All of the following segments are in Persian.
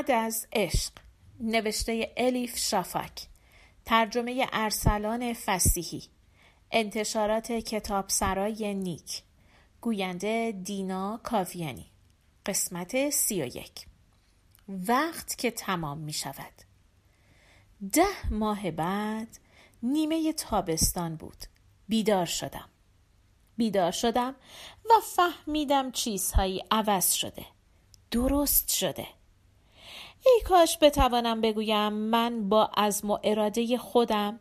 بعد از عشق نوشته الیف شافاک ترجمه ارسلان فسیحی انتشارات کتاب سرای نیک گوینده دینا کاویانی قسمت سی و یک. وقت که تمام می شود. ده ماه بعد نیمه تابستان بود. بیدار شدم. بیدار شدم و فهمیدم چیزهایی عوض شده درست شده. ای کاش بتوانم بگویم من با عزم و اراده خودم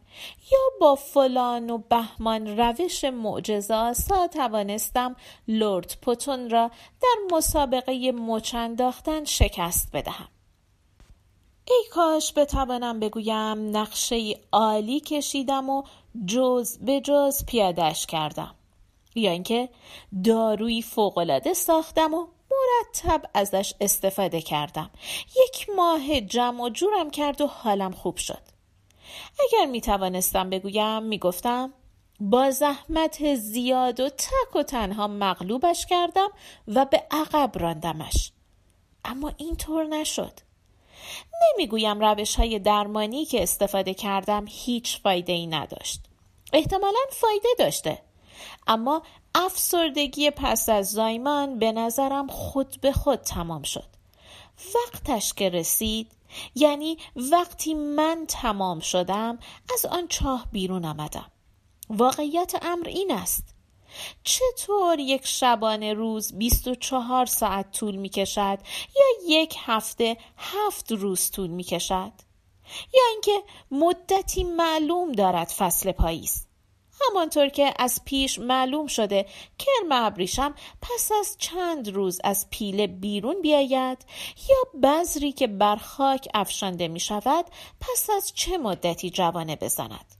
یا با فلان و بهمان روش معجزاسا توانستم لورد پوتون را در مسابقه مچنداختن شکست بدهم. ای کاش بتوانم بگویم نقشه عالی کشیدم و جز به جز پیادش کردم. یا اینکه دارویی فوقالعاده ساختم و مرتب ازش استفاده کردم. یک ماه جمع و جورم کرد و حالم خوب شد. اگر می توانستم بگویم می گفتم با زحمت زیاد و تک و تنها مغلوبش کردم و به عقب راندمش. اما اینطور نشد. نمی‌گویم روش های درمانی که استفاده کردم هیچ فایده ای نداشت. احتمالا فایده داشته. اما افسردگی پس از زایمان به نظرم خود به خود تمام شد. وقتش که رسید یعنی وقتی من تمام شدم از آن چاه بیرون آمدم. واقعیت امر این است. چطور یک شبانه روز 24 ساعت طول می کشد یا یک هفته هفت روز طول می کشد یا اینکه مدتی معلوم دارد فصل پاییز. همانطور که از پیش معلوم شده کرم ابریشم پس از چند روز از پیله بیرون بیاید یا بذری که بر خاک افشانده می شود پس از چه مدتی جوانه بزند؟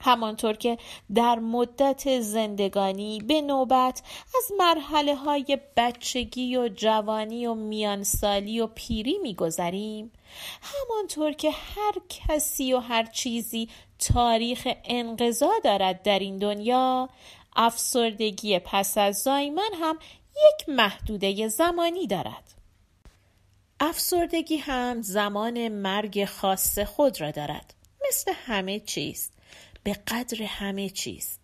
همانطور که در مدت زندگانی به نوبت از مرحله های بچگی و جوانی و میانسالی و پیری میگذریم همانطور که هر کسی و هر چیزی تاریخ انقضا دارد در این دنیا. افسردگی پس از زایمان هم یک محدوده زمانی دارد. افسردگی هم زمان مرگ خاص خود را دارد. مثل همه چیز. به قدر همه چیز.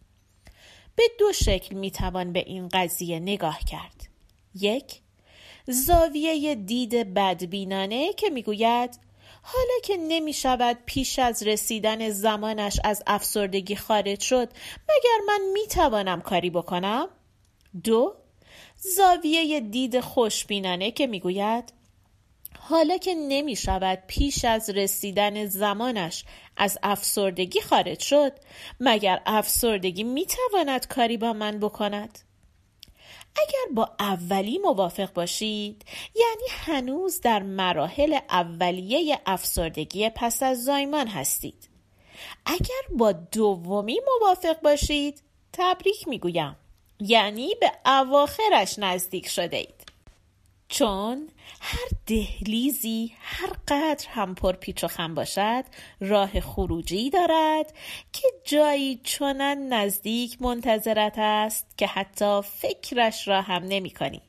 به دو شکل می‌توان به این قضیه نگاه کرد. یک زاویه دید بدبینانه که می‌گوید حالا که نمی شود پیش از رسیدن زمانش از افسردگی خارج شد مگر من می توانم کاری بکنم؟ دو زاویه دید خوشبینانه که می‌گوید حالا که نمی شود پیش از رسیدن زمانش از افسردگی خارج شد مگر افسردگی می تواند کاری با من بکند؟ اگر با اولی موافق باشید یعنی هنوز در مراحل اولیه افسردگی پس از زایمان هستید. اگر با دومی موافق باشید تبریک می‌گویم. یعنی به اواخرش نزدیک شده اید چون هر دهلیزی هر قدر هم پر پیچ و خم باشد راه خروجی دارد که جایی چنان نزدیک منتظرت است که حتی فکرش را هم نمی کنی.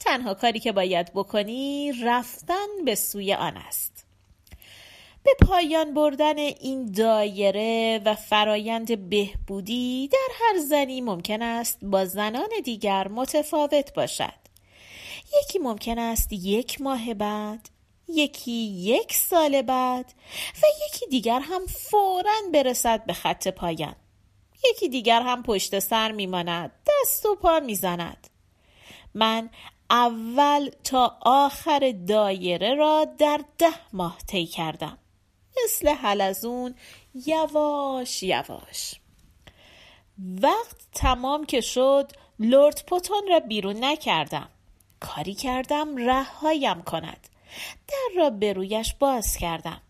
تنها کاری که باید بکنی رفتن به سوی آن است به پایان بردن این دایره و فرایند بهبودی در هر زنی ممکن است با زنان دیگر متفاوت باشد یکی ممکن است یک ماه بعد یکی یک سال بعد و یکی دیگر هم فورا برسد به خط پایان. یکی دیگر هم پشت سر میماند دست و پا می‌زند. من اول تا آخر دایره را در ده ماه طی کردم. مثل حلزون یواش یواش. وقت تمام که شد لورد پوتون را بیرون نکردم. کاری کردم رهایم کند. در را به رویش باز کردم.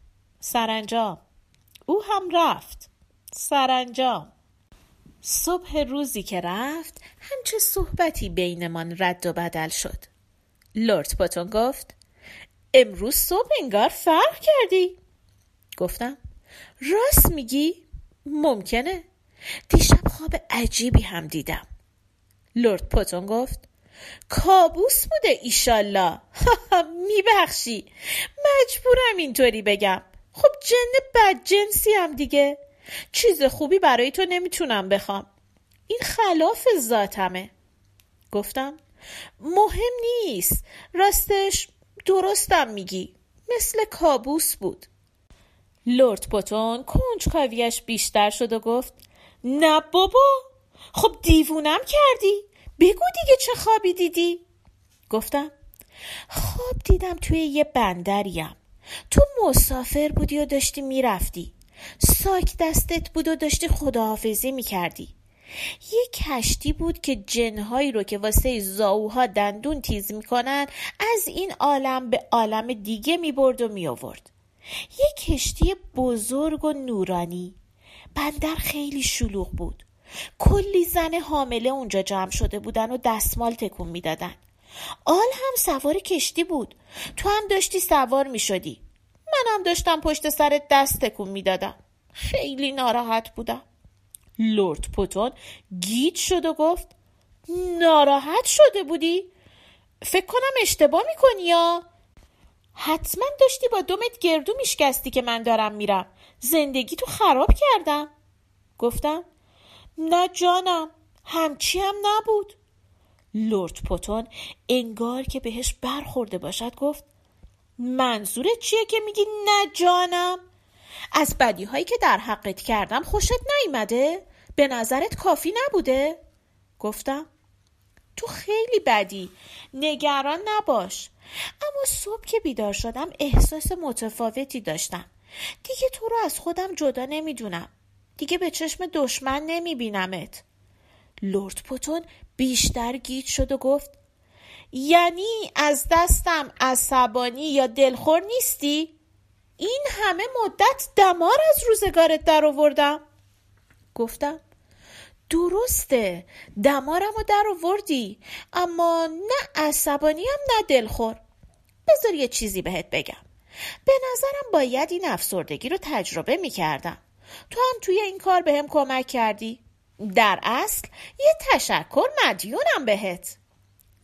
سرانجام. او هم رفت. سرانجام. صبح روزی که رفت همچه صحبتی بینمان رد و بدل شد. لورد پاتون گفت امروز صبح انگار فرق کردی. گفتم راست میگی؟ ممکنه. دیشب خواب عجیبی هم دیدم. لورد پاتون گفت کابوس بوده ایشالله میبخشی. مجبورم اینطوری بگم. خب جن بد جنسی هم دیگه. چیز خوبی برای تو نمی‌تونم بخوام. این خلاف ذاتمه. گفتم مهم نیست. راستش درستم میگی. مثل کابوس بود. لورد پوتون کنجکاویش بیشتر شد و گفت نه بابا. خب دیوونم کردی. بگو دیگه چه خوابی دیدی؟ گفتم خواب دیدم توی یه بندریم. تو مسافر بودی و داشتی می‌رفتی. ساک دستت بود و داشتی خداحافظی می‌کردی. یه کشتی بود که جنهایی رو که واسه زاوها دندون تیز می‌کنن از این عالم به عالم دیگه می‌برد و میآورد. یه کشتی بزرگ و نورانی. بندر خیلی شلوغ بود. کلی زن حامله اونجا جمع شده بودن و دستمال تکون می‌دادن. آل هم سوار کشتی بود. تو هم داشتی سوار می شدی منم داشتم پشت سرت دست تکون می‌دادم. خیلی ناراحت بودم. لورد پوتون گیج شد و گفت ناراحت شده بودی؟ فکر کنم اشتباه می‌کنی یا؟ حتما داشتی با دومت گردو میشکستی که من دارم میرم. زندگی تو خراب کردم. گفتم نه جانم همچی هم نبود. لورد پوتون انگار که بهش برخورده باشد گفت منظورت چیه که میگی نه جانم؟ از بدی هایی که در حقت کردم خوشت نیمده؟ به نظرت کافی نبوده؟ گفتم تو خیلی بدی نگران نباش. اما صبح که بیدار شدم احساس متفاوتی داشتم. دیگه تو رو از خودم جدا نمی‌دونم. دیگه به چشم دشمن نمیبینمت. لورد پوتون بیشتر گیج شد و گفت یعنی از دستم عصبانی یا دلخور نیستی؟ این همه مدت دمار از روزگارت در آوردم. گفتم درسته دمارم رو در آوردی اما نه عصبانی هم نه دلخور. بذار یه چیزی بهت بگم. به نظرم باید این افسردگی رو تجربه می کردم تو هم توی این کار بهم به کمک کردی. در اصل یه تشکر مدیونم بهت.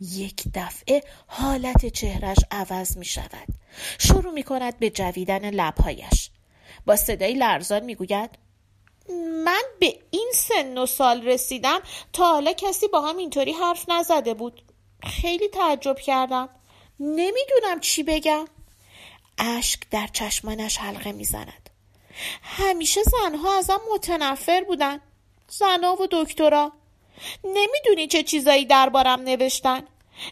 یک دفعه حالت چهرش عوض می شود شروع می کند به جویدن لبهایش. با صدای لرزان می گوید من به این سن و سال رسیدم تا حالا کسی با هم اینطوری حرف نزده بود. خیلی تعجب کردم. نمی‌دونم چی بگم. اشک در چشمانش حلقه می‌زند. همیشه زنها ازم متنفر بودن. زنها و دکترا. نمی‌دونی چه چیزایی دربارم نوشتن.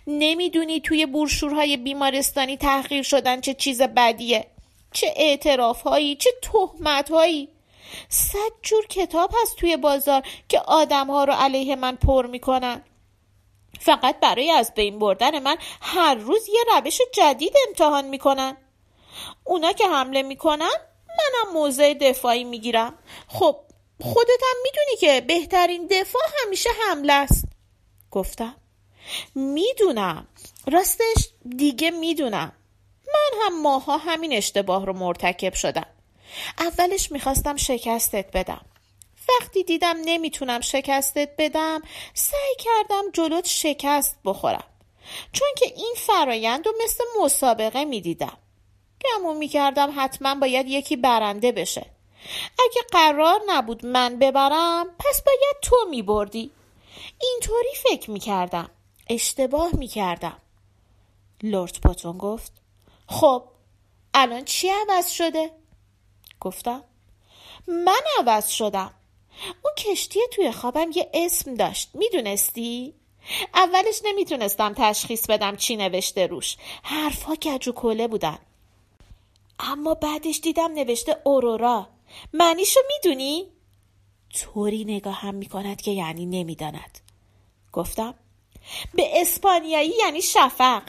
نمی‌دونی توی برشورهای بیمارستانی تحقیر شدن چه چیز بدیه. چه اعتراف هایی چه تهمت هایی صد جور کتاب هست توی بازار که آدم ها رو علیه من پر می‌کنن. فقط برای از بین بردن من هر روز یه روش جدید امتحان می‌کنن. اونا که حمله می‌کنن منم موضع دفاعی می‌گیرم. خب خودت هم می‌دونی که بهترین دفاع همیشه حمله است. گفتم می‌دونم. راستش دیگه می‌دونم. من هم ماها همین اشتباه رو مرتکب شدم. اولش می‌خواستم شکستت بدم. وقتی دیدم نمی‌تونم شکستت بدم سعی کردم جلوت شکست بخورم. چون که این فرایند رو مثل مسابقه می‌دیدم. گمون می‌کردم حتما باید یکی برنده بشه. اگه قرار نبود من ببرم پس باید تو میبردی. اینطوری فکر می‌کردم. اشتباه می‌کردم. لورد پاتون گفت خب الان چی عوض شده؟ گفتم من عوض شدم. اون کشتی توی خوابم یه اسم داشت. می‌دونستی؟ اولش نمی‌تونستم تشخیص بدم چی نوشته روش. حرفها گج و کله بودن. اما بعدش دیدم نوشته اورورا. معنیشو می‌دونی؟ طوری نگاه هم می‌کند که یعنی نمی‌داند. گفتم به اسپانیایی یعنی شفق.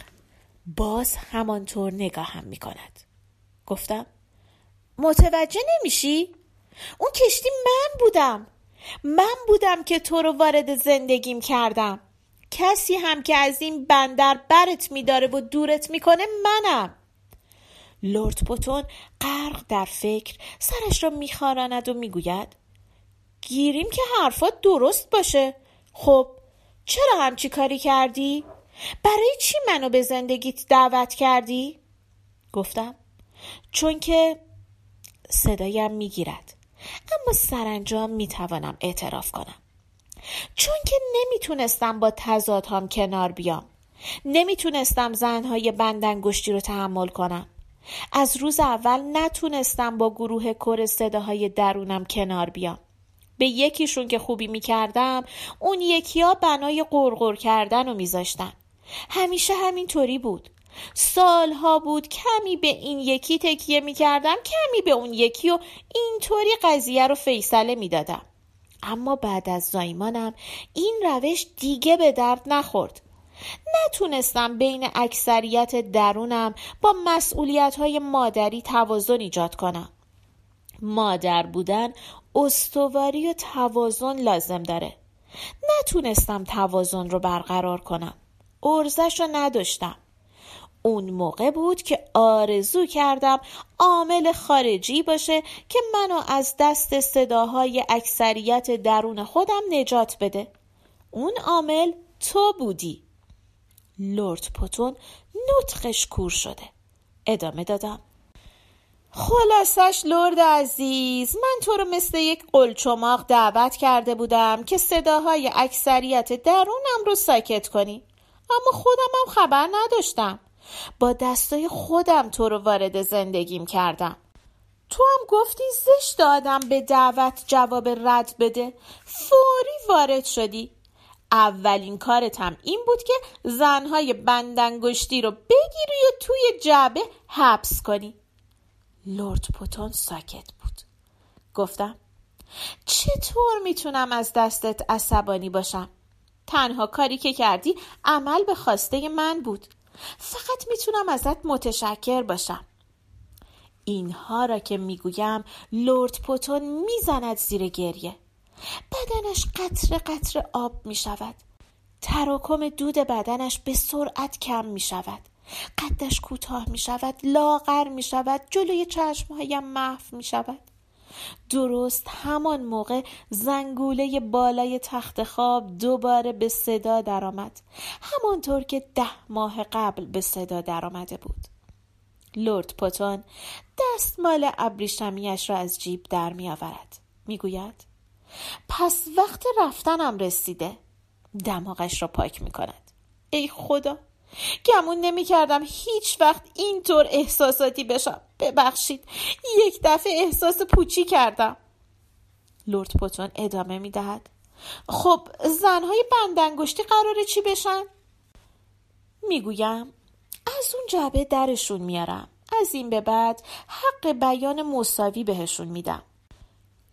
باز همانطور نگاه هم می‌کند. گفتم متوجه نمیشی؟ اون کشتی من بودم. من بودم که تو رو وارد زندگیم کردم. کسی هم که از این بندر برت میداره و دورت می‌کنه منم. لورد پوتون غرق در فکر سرش را میخاراند و می‌گوید گیریم که حرفات درست باشه خب چرا همچی کاری کردی؟ برای چی منو به زندگیت دعوت کردی؟ گفتم چون که صدایم می‌گیرد اما سرانجام می‌توانم اعتراف کنم چون که نمی‌تونستم با تضادهام کنار بیام نمی‌تونستم زنهای بندنگشتی رو تحمل کنم از روز اول نتونستم با گروه کر صداهای درونم کنار بیام. به یکیشون که خوبی می‌کردم اون یکیا بنای قرقر کردن رو میذاشتن. همیشه همینطوری بود. سالها بود کمی به این یکی تکیه می‌کردم کمی به اون یکی و اینطوری قضیه رو فیصله می‌دادم. اما بعد از زایمانم این روش دیگه به درد نخورد. نتونستم بین اکثریت درونم با مسئولیت های مادری توازن ایجاد کنم. مادر بودن استواری و توازن لازم داره. نتونستم توازن رو برقرار کنم. ارزش رو نداشتم. اون موقع بود که آرزو کردم عامل خارجی باشه که منو از دست صداهای اکثریت درون خودم نجات بده. اون عامل تو بودی. لورد پوتون نطقش کور شده. ادامه دادم. خلاصش لرد عزیز من تو رو مثل یک قلچماق دعوت کرده بودم که صداهای اکثریت درونم رو ساکت کنی. اما خودم هم خبر نداشتم. با دستای خودم تو رو وارد زندگیم کردم. تو هم گفتی زشت آدم به دعوت جواب رد بده. فوری وارد شدی. اولین کارتم این بود که زنهای بندنگشتی رو بگیری و توی جعبه حبس کنی. لورد پوتون ساکت بود. گفتم چطور می‌تونم از دستت عصبانی باشم؟ تنها کاری که کردی عمل به خواسته من بود. فقط می‌تونم ازت متشکر باشم. اینها را که می‌گویم لورد پوتون می‌زند زیر گریه. بدنش قطر قطر آب می‌شود. تراکم دود بدنش به سرعت کم می شود قدش کوتاه می شود لاغر می شود جلوی چشمهایم محو می شود درست همان موقع زنگوله بالای تخت خواب دوباره به صدا درآمد. همانطور که ده ماه قبل به صدا درآمده بود. لورد پوتون دستمال ابریشمیاش را از جیب در می آورد می گوید پس وقت رفتنم رسیده. دماغش را پاک می کند ای خدا گمون نمی کردم هیچ وقت اینطور احساساتی بشم. ببخشید یک دفعه احساس پوچی کردم. لورد پوتون ادامه می دهد خب زنهای بندنگشتی قراره چی بشن؟ می‌گویم از اون جعبه درشون میارم. از این به بعد حق بیان مساوی بهشون میدم.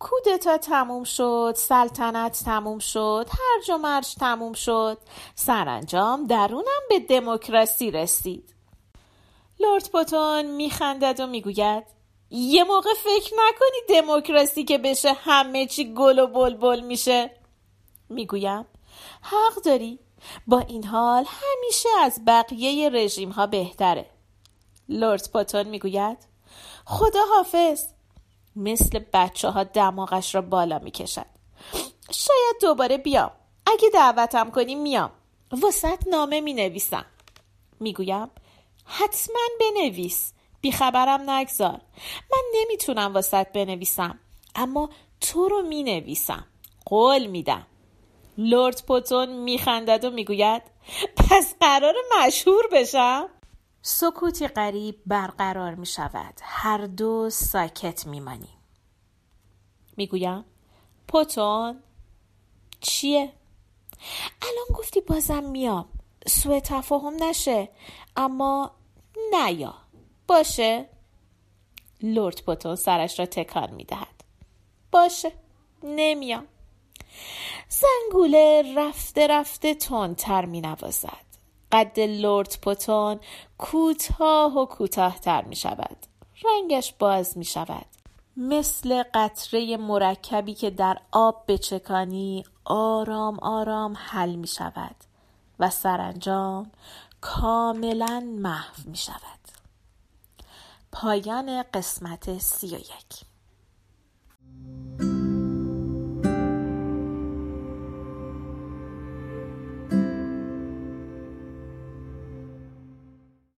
کودتا تموم شد سلطنت تموم شد هرج و مرج تموم شد. سرانجام درونم به دموکراسی رسید. لورد پوتون میخندد و می‌گوید یه موقع فکر نکنی دموکراسی که بشه همه چی گل و بلبل میشه؟ می‌گویم حق داری. با این حال همیشه از بقیه رژیم ها بهتره. لورد پوتون می‌گوید خدا حافظ مثل بچه ها دماغش را بالا می کشد. شاید دوباره بیام. اگه دعوتم کنی میام. وسط نامه می نویسم می‌گویم حتما بنویس. بیخبرم نگذار. من نمی‌تونم وسط بنویسم اما تو رو می نویسم قول میدم. لورد پوتون میخندد و می‌گوید پس قرار مشهور بشم؟ سکوتی غریب برقرار می شود. هر دو ساکت می مانیم. می گویم پوتون چیه؟ الان گفتی بازم میام. سوء تفاهم نشه. اما نیا. باشه. لورد پوتون سرش را تکان می دهد. باشه. نمیام. زنگوله رفته رفته تندتر می نوازد. قد لورد پوتون کوتاه و کوتاهتر می شود رنگش باز می شود مثل قطره مرکبی که در آب بچکانی آرام آرام حل می شود و سرانجام کاملا محو می شود پایان قسمت سی و یک.